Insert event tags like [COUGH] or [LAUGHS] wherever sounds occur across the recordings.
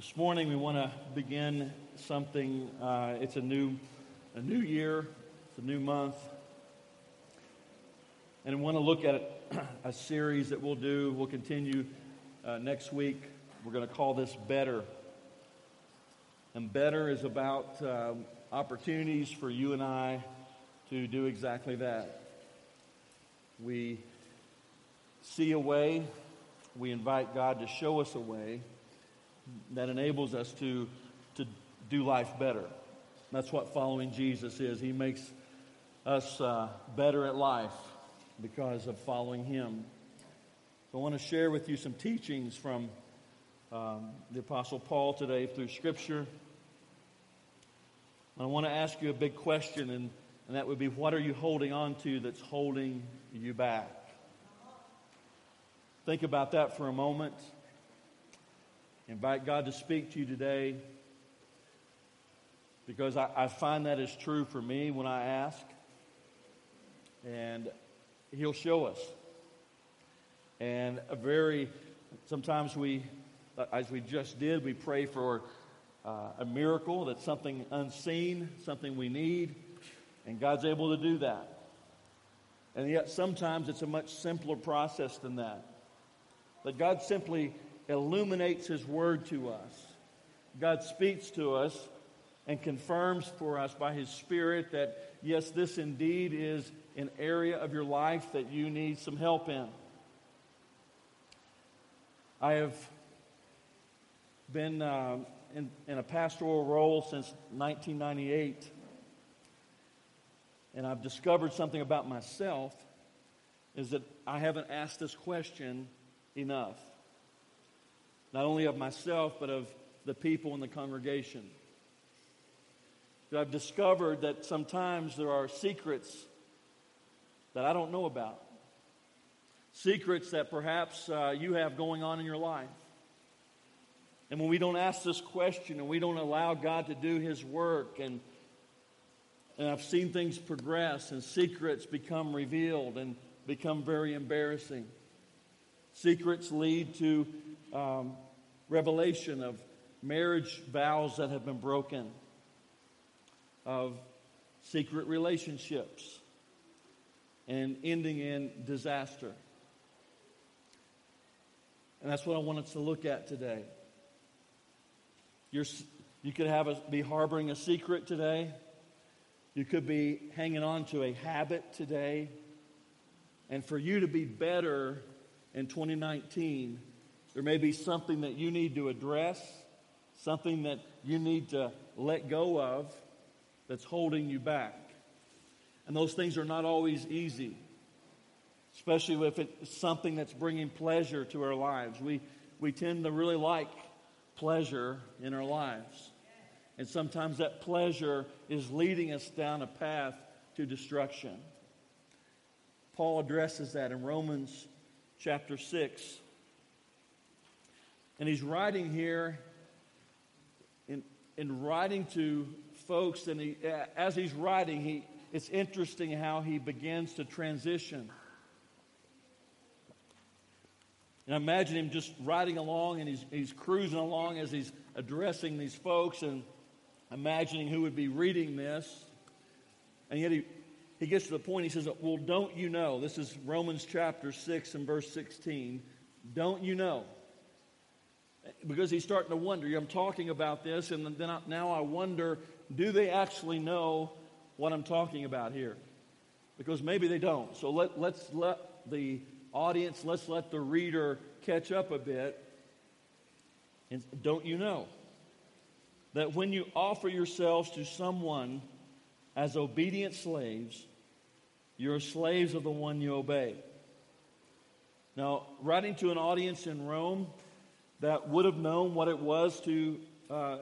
This morning we want to begin something. Uh, it's a new, a new year. It's a new month, and we want to look at [CLEARS THROAT] a series that we'll do. We'll continue uh, next week. We're going to call this "Better," and "Better" is about uh, opportunities for you and I to do exactly that. We see a way. We invite God to show us a way that enables us to, to do life better. That's what following Jesus is. He makes us uh, better at life because of following Him. So I want to share with you some teachings from um, the Apostle Paul today through Scripture. I want to ask you a big question, and, and that would be what are you holding on to that's holding you back? Think about that for a moment. Invite God to speak to you today because I, I, find that is true for me when I ask. And He'll show us. And a very, sometimes we, as we just did, we pray for uh, a miracle that's something unseen, something we need, and God's able to do that. And yet sometimes it's a much simpler process than that. That God simply illuminates His Word to us. God speaks to us and confirms for us by His Spirit that, yes, this indeed is an area of your life that you need some help in. I have been uh, in, in a pastoral role since 1998, and I've discovered something about myself is that I haven't asked this question enough not only of myself, but of the people in the congregation. I've discovered that sometimes there are secrets that I don't know about. Secrets that perhaps uh, you have going on in your life. And when we don't ask this question and we don't allow God to do His work, and, and I've seen things progress and secrets become revealed and become very embarrassing. Secrets lead to um, revelation of marriage vows that have been broken, of secret relationships, and ending in disaster. And that's what I wanted to look at today. You're, you could have a, be harboring a secret today. You could be hanging on to a habit today. And for you to be better in 2019, there may be something that you need to address, something that you need to let go of that's holding you back. And those things are not always easy, especially if it's something that's bringing pleasure to our lives. We, we tend to really like pleasure in our lives. And sometimes that pleasure is leading us down a path to destruction. Paul addresses that in Romans chapter 6. And he's writing here, in, in writing to folks, and he, as he's writing, he, it's interesting how he begins to transition. And I imagine him just riding along and he's, he's cruising along as he's addressing these folks and imagining who would be reading this. And yet he, he gets to the point, he says, Well, don't you know? This is Romans chapter 6 and verse 16. Don't you know? Because he's starting to wonder. I'm talking about this, and then I, now I wonder do they actually know what I'm talking about here? Because maybe they don't. So let, let's let the audience, let's let the reader catch up a bit. And don't you know that when you offer yourselves to someone as obedient slaves, you're slaves of the one you obey. Now, writing to an audience in Rome that would have known what it was to uh,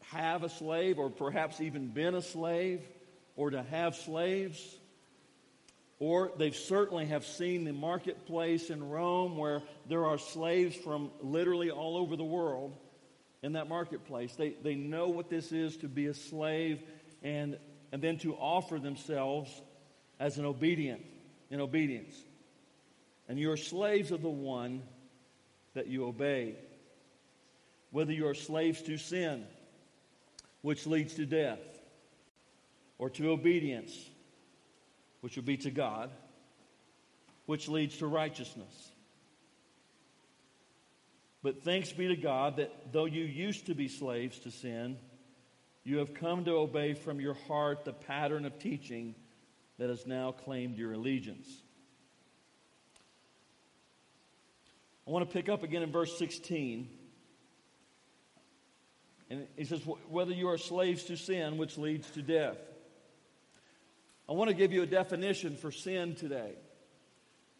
have a slave, or perhaps even been a slave, or to have slaves, or they certainly have seen the marketplace in Rome where there are slaves from literally all over the world in that marketplace. They, they know what this is to be a slave and, and then to offer themselves as an obedient, in obedience. And you're slaves of the one that you obey. Whether you are slaves to sin, which leads to death, or to obedience, which would be to God, which leads to righteousness. But thanks be to God that though you used to be slaves to sin, you have come to obey from your heart the pattern of teaching that has now claimed your allegiance. I want to pick up again in verse 16. And he says, whether you are slaves to sin, which leads to death. I want to give you a definition for sin today.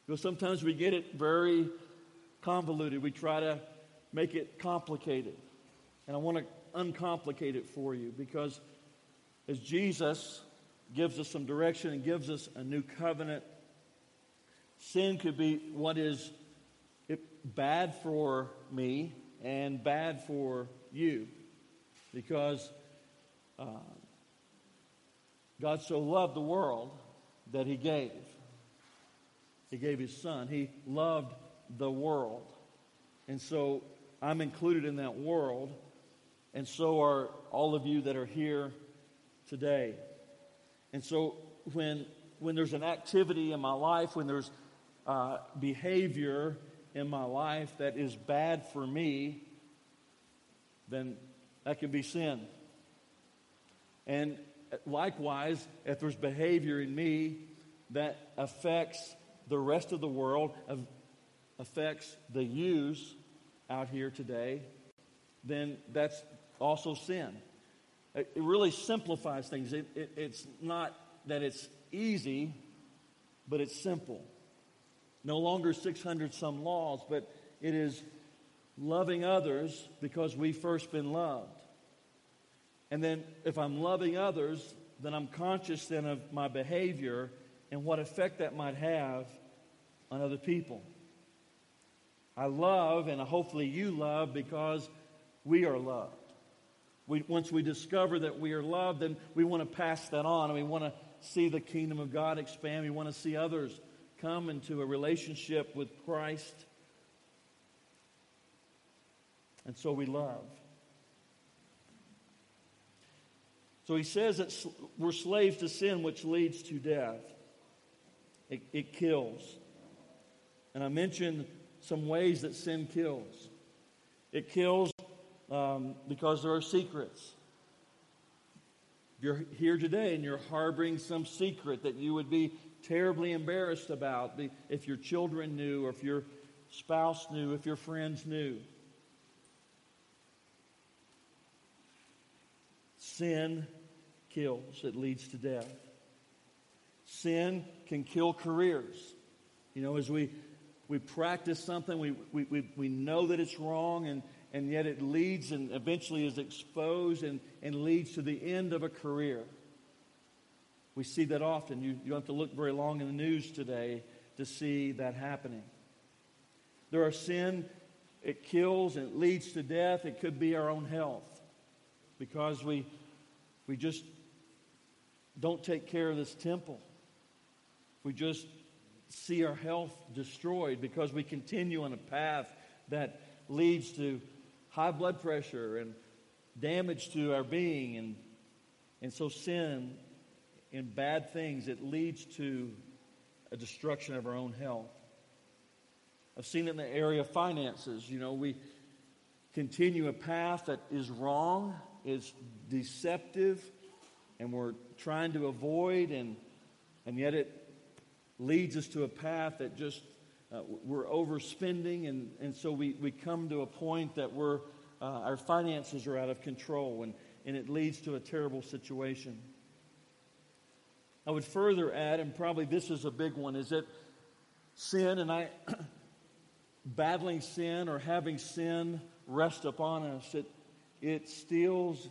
Because sometimes we get it very convoluted. We try to make it complicated. And I want to uncomplicate it for you because as Jesus gives us some direction and gives us a new covenant, sin could be what is bad for me and bad for you because uh, God so loved the world that He gave. He gave His Son. He loved the world. And so I'm included in that world, and so are all of you that are here today. And so when, when there's an activity in my life, when there's uh, behavior in my life that is bad for me, then that can be sin. And likewise, if there's behavior in me that affects the rest of the world, affects the use out here today, then that's also sin. It, really simplifies things. It, it, it's not that it's easy, but it's simple. No longer 600 some laws, but it is loving others because we've first been loved. And then if I'm loving others, then I'm conscious then of my behavior and what effect that might have on other people. I love, and hopefully you love, because we are loved. We, once we discover that we are loved, then we want to pass that on, and we want to see the kingdom of God expand. We want to see others come into a relationship with Christ. And so we love. So he says that we're slaves to sin, which leads to death. It, it kills. And I mentioned some ways that sin kills. It kills um, because there are secrets. If you're here today and you're harboring some secret that you would be terribly embarrassed about, if your children knew, or if your spouse knew, if your friends knew, sin kills, it leads to death. Sin can kill careers. You know, as we we practice something, we, we, we, we know that it's wrong, and, and yet it leads and eventually is exposed and, and leads to the end of a career. We see that often. You, you don't have to look very long in the news today to see that happening. There are sin, it kills and it leads to death. It could be our own health because we, we just don't take care of this temple. We just see our health destroyed because we continue on a path that leads to high blood pressure and damage to our being. And, and so, sin and bad things, it leads to a destruction of our own health. I've seen it in the area of finances. You know, we continue a path that is wrong, is deceptive, and we're trying to avoid, and, and yet it leads us to a path that just uh, we're overspending, and, and so we, we come to a point that we're, uh, our finances are out of control, and, and it leads to a terrible situation. I would further add, and probably this is a big one, is that sin, and I, [CLEARS THROAT] battling sin or having sin rest upon us, it, it steals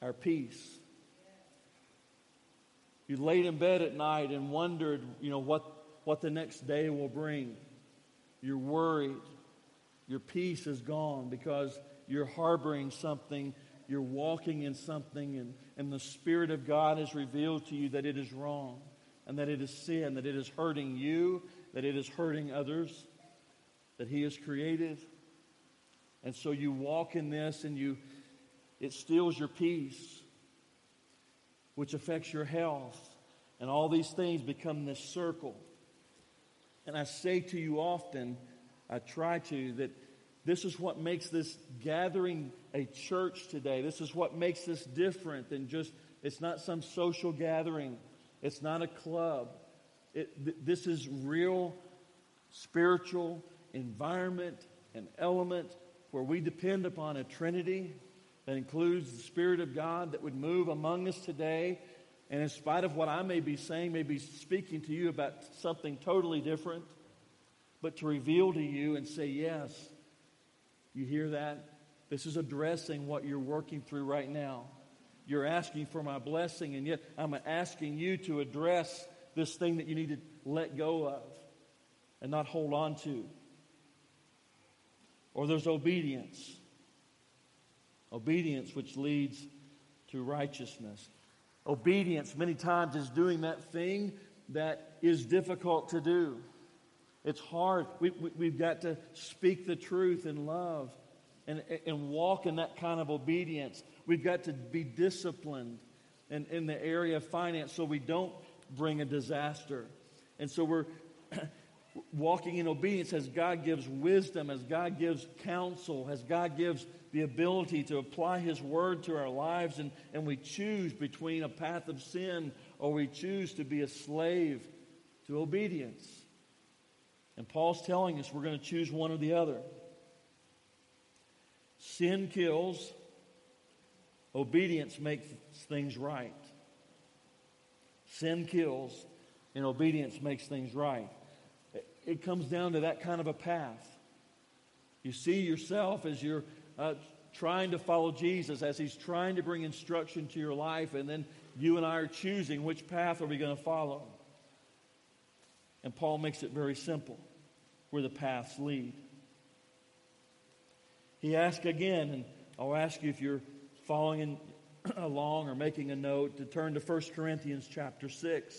our peace. You laid in bed at night and wondered, you know, what, what the next day will bring. You're worried. Your peace is gone because you're harboring something, you're walking in something, and, and the Spirit of God has revealed to you that it is wrong and that it is sin, that it is hurting you, that it is hurting others, that He has created, And so you walk in this and you it steals your peace, which affects your health. And all these things become this circle. And I say to you often, I try to, that this is what makes this gathering a church today. This is what makes this different than just, it's not some social gathering, it's not a club. It, th- this is real spiritual environment and element where we depend upon a Trinity that includes the Spirit of God that would move among us today. And in spite of what I may be saying, may be speaking to you about something totally different, but to reveal to you and say, Yes, you hear that? This is addressing what you're working through right now. You're asking for my blessing, and yet I'm asking you to address this thing that you need to let go of and not hold on to. Or there's obedience. Obedience, which leads to righteousness. Obedience, many times, is doing that thing that is difficult to do. It's hard. We, have we, got to speak the truth in love and, and walk in that kind of obedience. We've got to be disciplined in, in the area of finance so we don't bring a disaster. And so we're [CLEARS THROAT] walking in obedience as God gives wisdom, as God gives counsel, as God gives the ability to apply His word to our lives, and, and we choose between a path of sin or we choose to be a slave to obedience. And Paul's telling us we're going to choose one or the other. Sin kills, obedience makes things right. Sin kills, and obedience makes things right. It comes down to that kind of a path. You see yourself as you're uh, trying to follow Jesus, as He's trying to bring instruction to your life, and then you and I are choosing which path are we going to follow. And Paul makes it very simple where the paths lead. He asks again, and I'll ask you if you're following in, [CLEARS THROAT] along or making a note to turn to 1 Corinthians chapter 6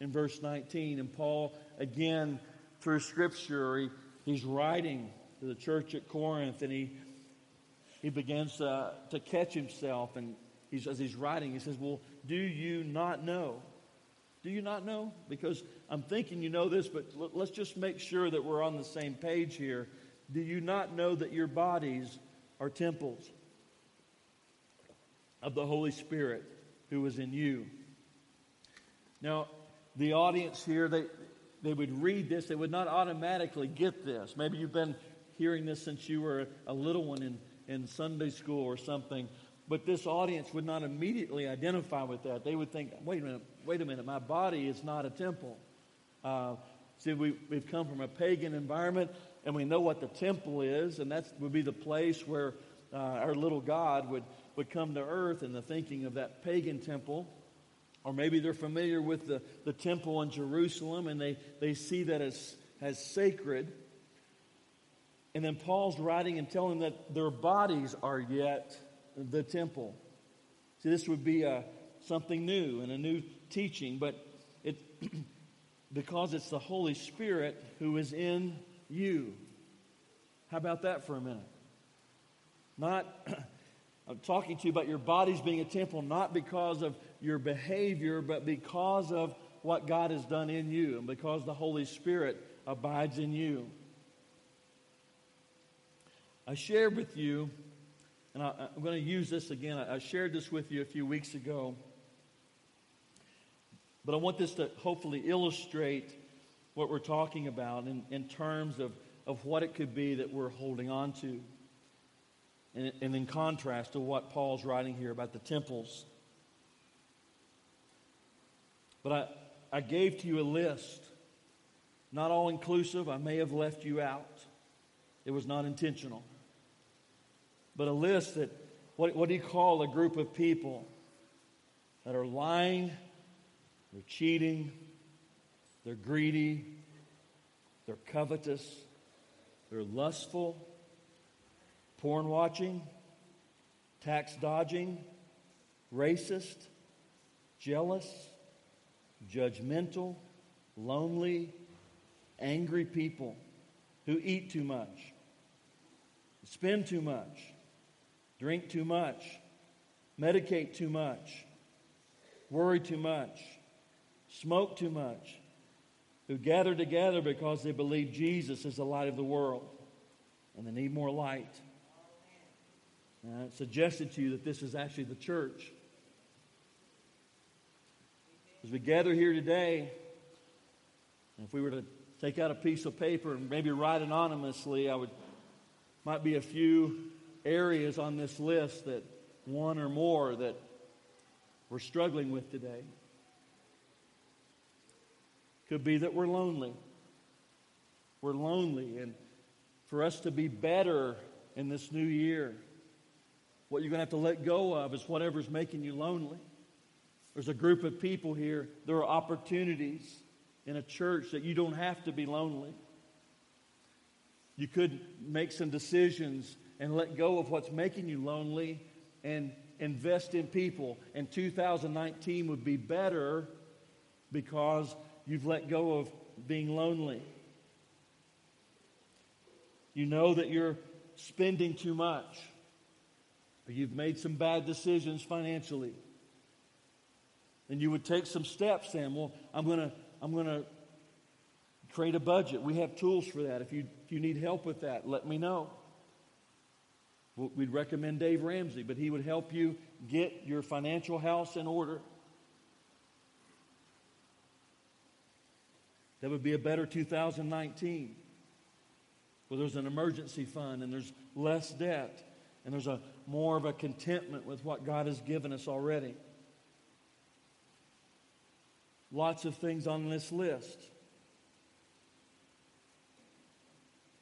in verse 19. And Paul, again, through Scripture, he, he's writing to the church at Corinth, and he, he begins uh, to catch himself. And he's, as he's writing, he says, Well, do you not know? Do you not know? Because I'm thinking you know this, but let's just make sure that we're on the same page here. Do you not know that your bodies are temples of the Holy Spirit who is in you? Now, the audience here, they, they would read this, they would not automatically get this. Maybe you've been hearing this since you were a little one in, in Sunday school or something. But this audience would not immediately identify with that. They would think, wait a minute, wait a minute, my body is not a temple. Uh, see, we, we've come from a pagan environment and we know what the temple is, and that would be the place where uh, our little God would, would come to earth in the thinking of that pagan temple. Or maybe they're familiar with the, the temple in Jerusalem and they, they see that as, as sacred. And then Paul's writing and telling that their bodies are yet the temple. See, this would be a, something new and a new teaching, but it, [CLEARS THROAT] because it's the Holy Spirit who is in you. How about that for a minute? Not, [CLEARS THROAT] I'm talking to you about your bodies being a temple, not because of your behavior, but because of what God has done in you and because the Holy Spirit abides in you. I shared with you and I, am going to use this again. I, I shared this with you a few weeks ago. But I want this to hopefully illustrate what we're talking about in, in terms of, of what it could be that we're holding on to. And, and in contrast to what Paul's writing here about the temples. But I, I gave to you a list, not all inclusive. I may have left you out, it was not intentional but a list that, what, what do you call a group of people that are lying, they're cheating, they're greedy, they're covetous, they're lustful, porn watching, tax dodging, racist, jealous, judgmental, lonely, angry people who eat too much spend too much, drink too much, medicate too much, worry too much, smoke too much, who gather together because they believe Jesus is the light of the world and they need more light. Uh, it suggested to you that this is actually the church. As we gather here today, if we were to take out a piece of paper and maybe write anonymously, I would might be a few areas on this list that one or more that we're struggling with today. Could be that we're lonely. We're lonely. And for us to be better in this new year, what you're going to have to let go of is whatever's making you lonely. There's a group of people here, there are opportunities in a church that you don't have to be lonely. You could make some decisions and let go of what's making you lonely and invest in people. And 2019 would be better because you've let go of being lonely. You know that you're spending too much, or you've made some bad decisions financially. And you would take some steps then. Well, I'm going to I'm going to create a budget. We have tools for that. If you, if you need help with that, let me know. We'd recommend Dave Ramsey, but he would help you get your financial house in order. That would be a better 2019 where there's an emergency fund and there's less debt and there's a more of a contentment with what God has given us already. Lots of things on this list.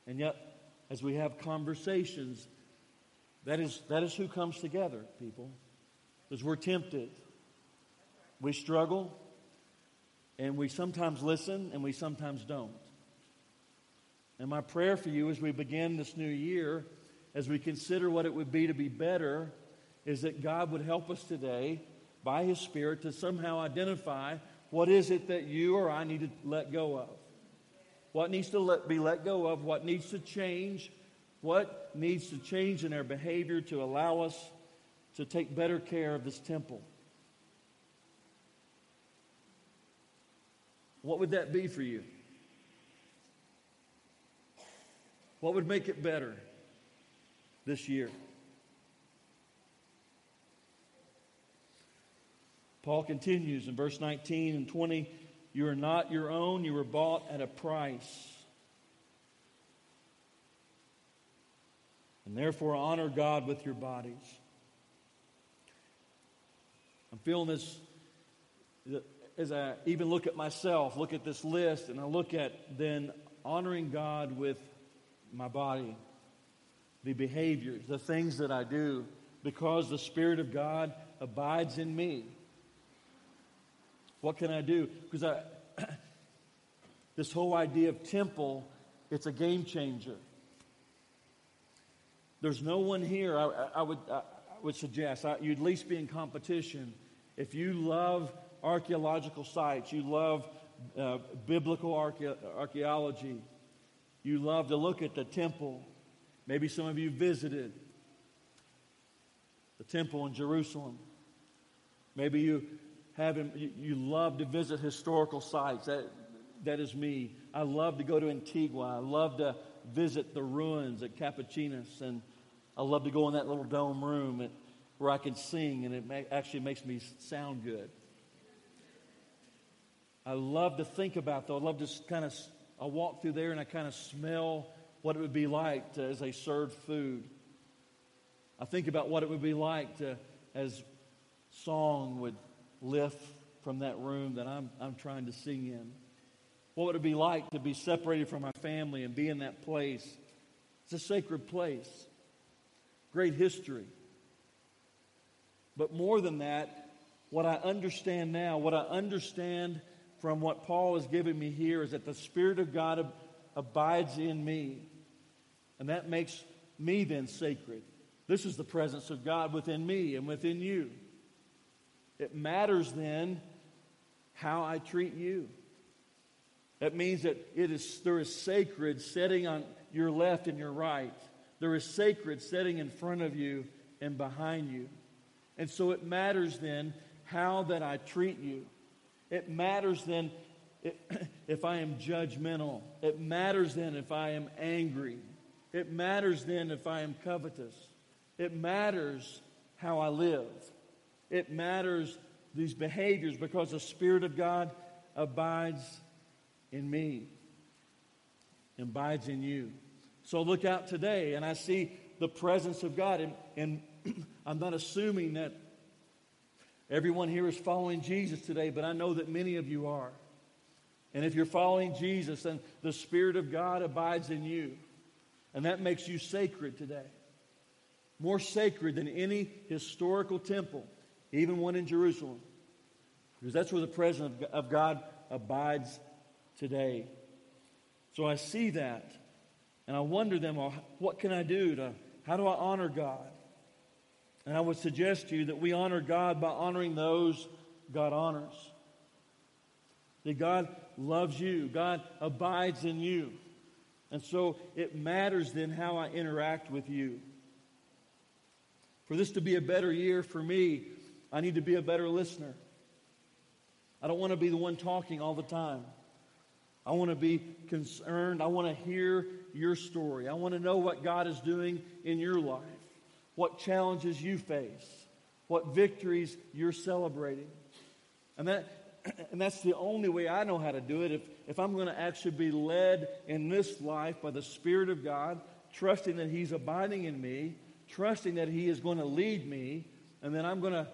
And yet, as we have conversations, that is, that is who comes together, people. Because we're tempted. We struggle, and we sometimes listen, and we sometimes don't. And my prayer for you as we begin this new year, as we consider what it would be to be better, is that God would help us today by His Spirit to somehow identify what is it that you or I need to let go of. What needs to let, be let go of, what needs to change, what needs to change in our behavior to allow us to take better care of this temple. What would that be for you? What would make it better this year? Paul continues in verse 19 and 20 You are not your own, you were bought at a price. And therefore, honor God with your bodies. I'm feeling this as I even look at myself, look at this list, and I look at then honoring God with my body, the behaviors, the things that I do, because the Spirit of God abides in me. What can I do? Because I, [CLEARS THROAT] this whole idea of temple, it's a game changer. There's no one here, I, I would, I would suggest, I, you'd at least be in competition. If you love archaeological sites, you love uh, biblical archae- archaeology, you love to look at the temple. Maybe some of you visited the temple in Jerusalem. Maybe you have you, love to visit historical sites. That, that is me. I love to go to Antigua. I love to visit the ruins at Capuchinas. And I love to go in that little dome room at, where I can sing, and it actually makes me sound good. I love to think about, though. I love to kind of I walk through there and I kind of smell what it would be like to, as they served food. I think about what it would be like to, as song would lift from that room that I'm, I'm trying to sing in. What would it be like to be separated from my family and be in that place? It's a sacred place, great history. But more than that, what I understand now, what I understand from what Paul is giving me here is that the Spirit of God ab- abides in me. And that makes me then sacred. This is the presence of God within me and within you. It matters then how I treat you. That means that it is, there is sacred setting on your left and your right. There is sacred setting in front of you and behind you. And so it matters then how that I treat you. It matters then [CLEARS THROAT] if I am judgmental. It matters then if I am angry. It matters then if I am covetous. It matters how I live. It matters these behaviors because the Spirit of God abides in me, abides in you. So look out today, and I see the presence of God. And, and [CLEARS THROAT] I'm not assuming that everyone here is following Jesus today, but I know that many of you are. And if you're following Jesus, then the Spirit of God abides in you. And that makes you sacred today. More sacred than any historical temple, even one in Jerusalem. Because that's where the presence of God abides today. So I see that. And I wonder then, well, what can I do to, how do I honor God? And I would suggest to you that we honor God by honoring those God honors. That God loves you, God abides in you. And so it matters then how I interact with you. For this to be a better year for me, I need to be a better listener. I don't want to be the one talking all the time. I want to be concerned. I want to hear your story. I want to know what God is doing in your life, what challenges you face, what victories you're celebrating. And, that, [CLEARS THROAT] and that's the only way I know how to do it. If, if I'm going to actually be led in this life by the Spirit of God, trusting that He's abiding in me, trusting that He is going to lead me, and then I'm going to,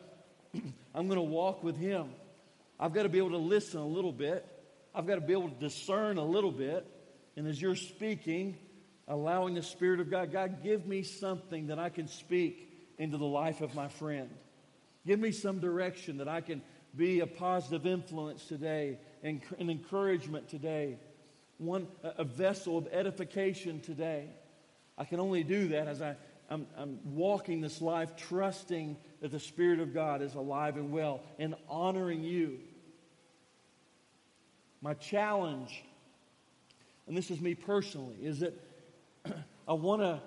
[CLEARS THROAT] I'm going to walk with Him. I've got to be able to listen a little bit. I've got to be able to discern a little bit. And as you're speaking, allowing the Spirit of God, God, give me something that I can speak into the life of my friend. Give me some direction that I can be a positive influence today and an encouragement today, one, a vessel of edification today. I can only do that as I, I'm, I'm walking this life trusting that the Spirit of God is alive and well and honoring you my challenge, and this is me personally, is that [CLEARS THROAT] I want to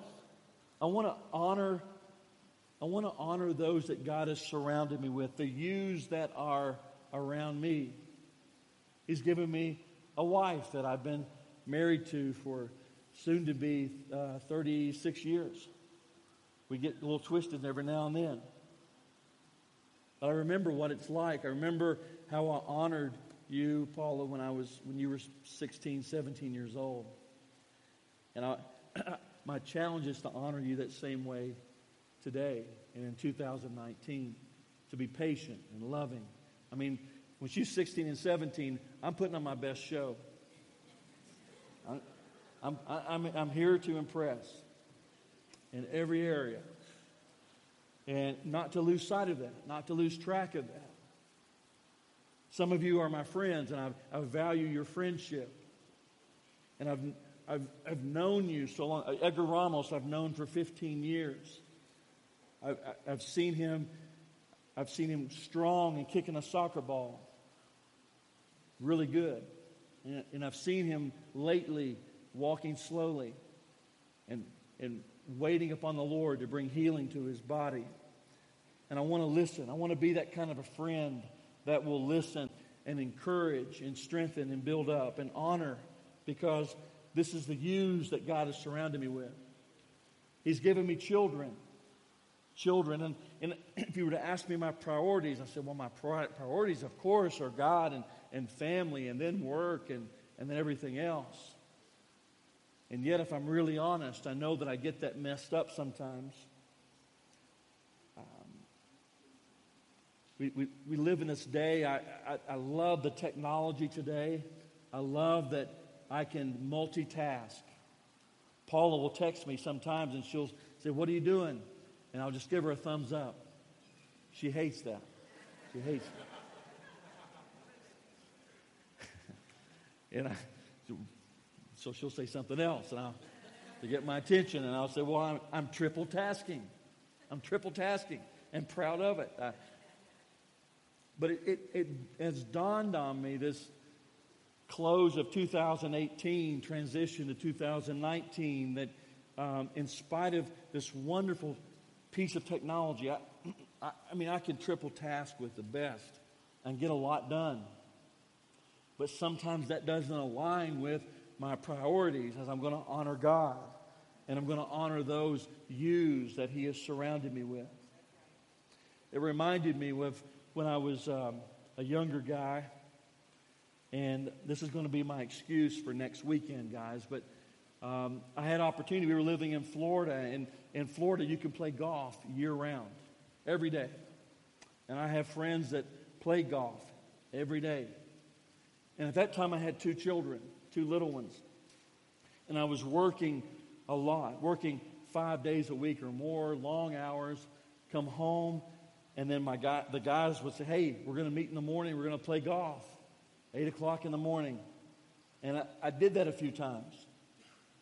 I want to honor I want to honor those that God has surrounded me with, the yous that are around me. He's given me a wife that I've been married to for soon to be uh, 36 years. We get a little twisted every now and then. But I remember what it's like. I remember how I honored you, Paula, when I was when you were 16, 17 years old. And I, [CLEARS THROAT] my challenge is to honor you that same way today and in 2019, to be patient and loving. I mean, when she's 16 and 17, I'm putting on my best show. I'm, I'm, I'm, here to impress in every area. And not to lose sight of that, not to lose track of that. Some of you are my friends, and I, I value your friendship. And I've, I've, I've known you so long. Edgar Ramos, I've known for 15 years. I've, I've seen him. I've seen him strong and kicking a soccer ball. Really good. And, and I've seen him lately walking slowly and, and waiting upon the Lord to bring healing to his body. And I want to listen. I want to be that kind of a friend that will listen and encourage and strengthen and build up and honor because this is the use that God has surrounded me with. He's given me children. Children. And, and [CLEARS THROAT] if you were to ask me my priorities, I said, well, my priorities, of course, are God and, and family and then work and, and then everything else. And yet, if I'm really honest, I know that I get that messed up sometimes. Um, we, we, we live in this day. I, I, I love the technology today. I love that I can multitask. Paula will text me sometimes and she'll say, What are you doing? And I'll just give her a thumbs up. She hates that. She hates it. [LAUGHS] and I, so she'll say something else and I'll, to get my attention, and I'll say, Well, I'm, I'm triple tasking. I'm triple tasking and proud of it. I, but it, it, it has dawned on me this close of 2018, transition to 2019, that um, in spite of this wonderful piece of technology, I, I, I mean, I can triple task with the best and get a lot done. But sometimes that doesn't align with my priorities as I'm going to honor God and I'm going to honor those yous that He has surrounded me with. It reminded me of when I was um, a younger guy, and this is going to be my excuse for next weekend, guys, but um, I had opportunity. We were living in Florida, and in Florida, you can play golf year round, every day. And I have friends that play golf every day. And at that time, I had two children, two little ones. And I was working a lot, working five days a week or more, long hours, come home, and then my guy, the guys would say, Hey, we're going to meet in the morning, we're going to play golf, 8 o'clock in the morning. And I, I did that a few times.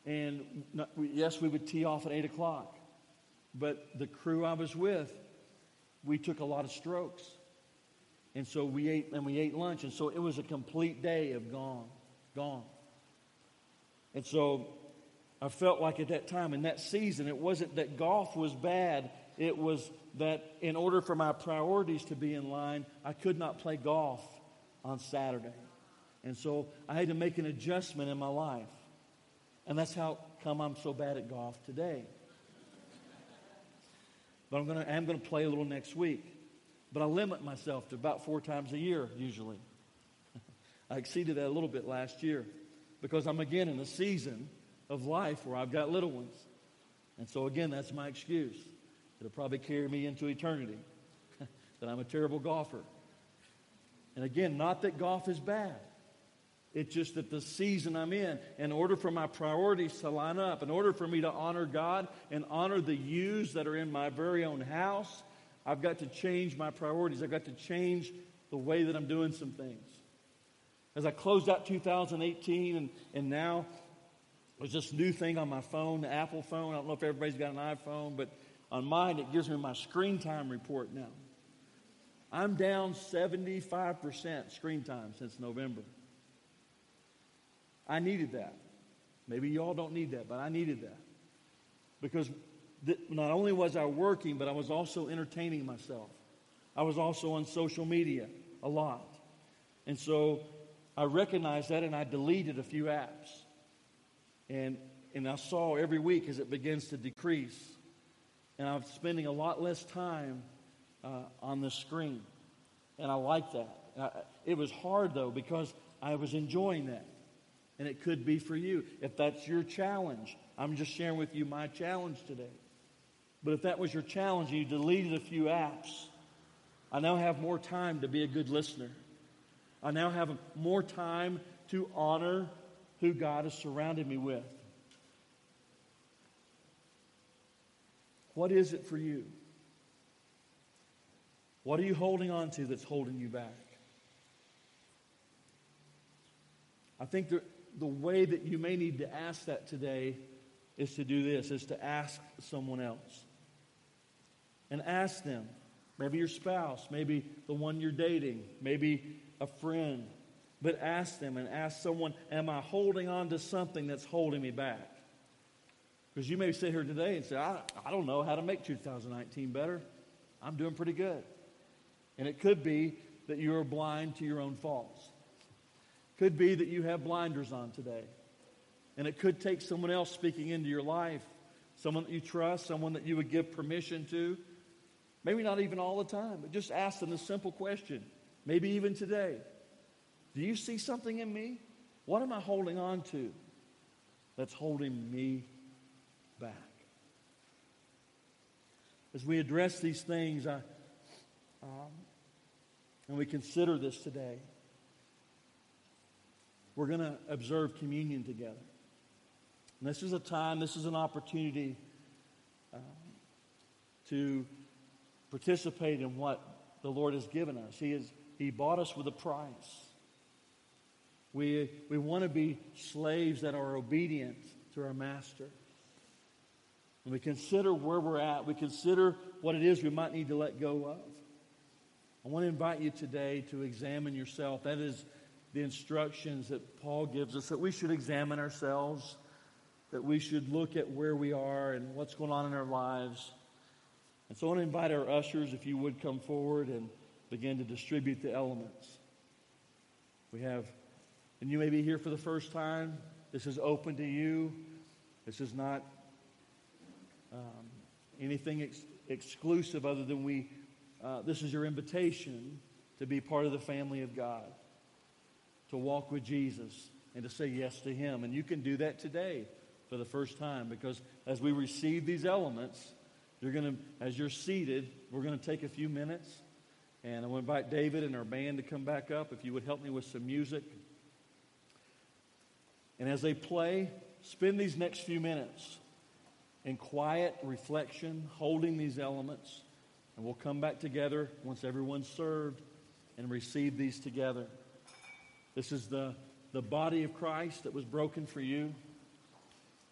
And not, yes, we would tee off at 8 o'clock. But the crew I was with, we took a lot of strokes. And so we ate, and we ate lunch. And so it was a complete day of gone, gone. And so I felt like at that time, in that season, it wasn't that golf was bad. It was that in order for my priorities to be in line, I could not play golf on Saturday. And so I had to make an adjustment in my life. And that's how come I'm so bad at golf today. But I'm gonna, I'm going to play a little next week. But I limit myself to about four times a year, usually. [LAUGHS] I exceeded that a little bit last year because I'm again in a season of life where I've got little ones. And so, again, that's my excuse. It'll probably carry me into eternity [LAUGHS] that I'm a terrible golfer. And again, not that golf is bad. It's just that the season I'm in, in order for my priorities to line up, in order for me to honor God and honor the yous that are in my very own house, I've got to change my priorities. I've got to change the way that I'm doing some things. As I closed out 2018 and, and now there's this new thing on my phone, the Apple phone. I don't know if everybody's got an iPhone, but on mine, it gives me my screen time report now. I'm down 75% screen time since November. I needed that. Maybe y'all don't need that, but I needed that. Because th- not only was I working, but I was also entertaining myself. I was also on social media a lot. And so I recognized that and I deleted a few apps. And, and I saw every week as it begins to decrease. And I'm spending a lot less time uh, on the screen. And I like that. I, it was hard, though, because I was enjoying that. And it could be for you. If that's your challenge, I'm just sharing with you my challenge today. But if that was your challenge and you deleted a few apps, I now have more time to be a good listener. I now have more time to honor who God has surrounded me with. What is it for you? What are you holding on to that's holding you back? I think the, the way that you may need to ask that today is to do this, is to ask someone else. And ask them, maybe your spouse, maybe the one you're dating, maybe a friend, but ask them and ask someone, Am I holding on to something that's holding me back? Because you may sit here today and say, I, I don't know how to make 2019 better. I'm doing pretty good. And it could be that you are blind to your own faults. Could be that you have blinders on today. And it could take someone else speaking into your life, someone that you trust, someone that you would give permission to. Maybe not even all the time, but just ask them a simple question. Maybe even today. Do you see something in me? What am I holding on to that's holding me back? As we address these things, I, um, and we consider this today, we're going to observe communion together. And this is a time, this is an opportunity um, to participate in what the Lord has given us. He, has, he bought us with a price. We, we want to be slaves that are obedient to our master. And we consider where we're at. We consider what it is we might need to let go of. I want to invite you today to examine yourself. That is the instructions that Paul gives us that we should examine ourselves. that we should look at where we are and what's going on in our lives. And so I want to invite our ushers, if you would come forward and begin to distribute the elements. We have, and you may be here for the first time. This is open to you. This is not um, anything ex- exclusive other than we, uh, this is your invitation to be part of the family of God, to walk with Jesus, and to say yes to Him. And you can do that today for the first time because as we receive these elements, you're going to, as you're seated, we're going to take a few minutes. And I want to invite David and our band to come back up. If you would help me with some music. And as they play, spend these next few minutes in quiet reflection, holding these elements. And we'll come back together once everyone's served and receive these together. This is the, the body of Christ that was broken for you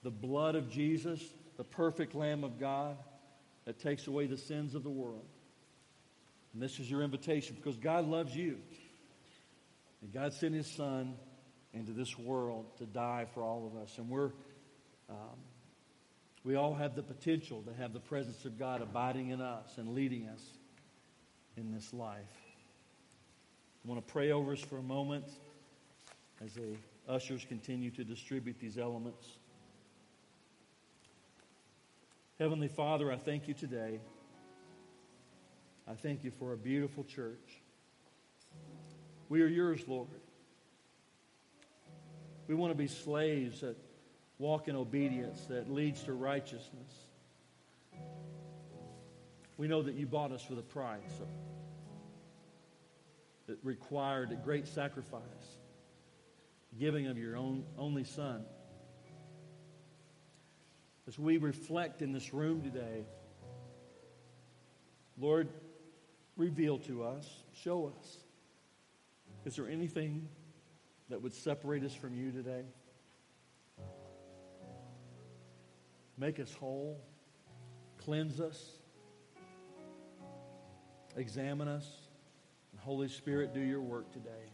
the blood of Jesus, the perfect Lamb of God that takes away the sins of the world. And this is your invitation because God loves you. And God sent his son into this world to die for all of us. And we're, um, we all have the potential to have the presence of God abiding in us and leading us in this life. I want to pray over us for a moment as the ushers continue to distribute these elements. Heavenly Father, I thank you today. I thank you for a beautiful church. We are yours, Lord. We want to be slaves that walk in obedience that leads to righteousness. We know that you bought us with a price that required a great sacrifice, giving of your own only son as we reflect in this room today, Lord, reveal to us, show us. Is there anything that would separate us from you today? Make us whole, cleanse us, examine us. And Holy Spirit, do your work today.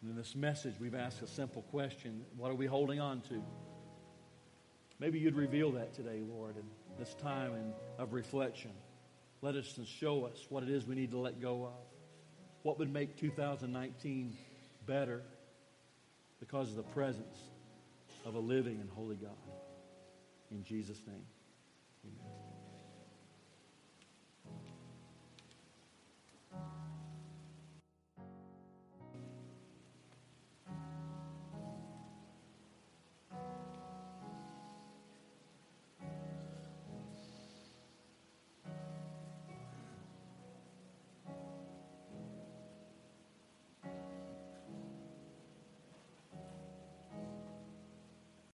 And in this message, we've asked a simple question What are we holding on to? Maybe you'd reveal that today, Lord, in this time of reflection. Let us show us what it is we need to let go of. What would make 2019 better because of the presence of a living and holy God. In Jesus' name, amen.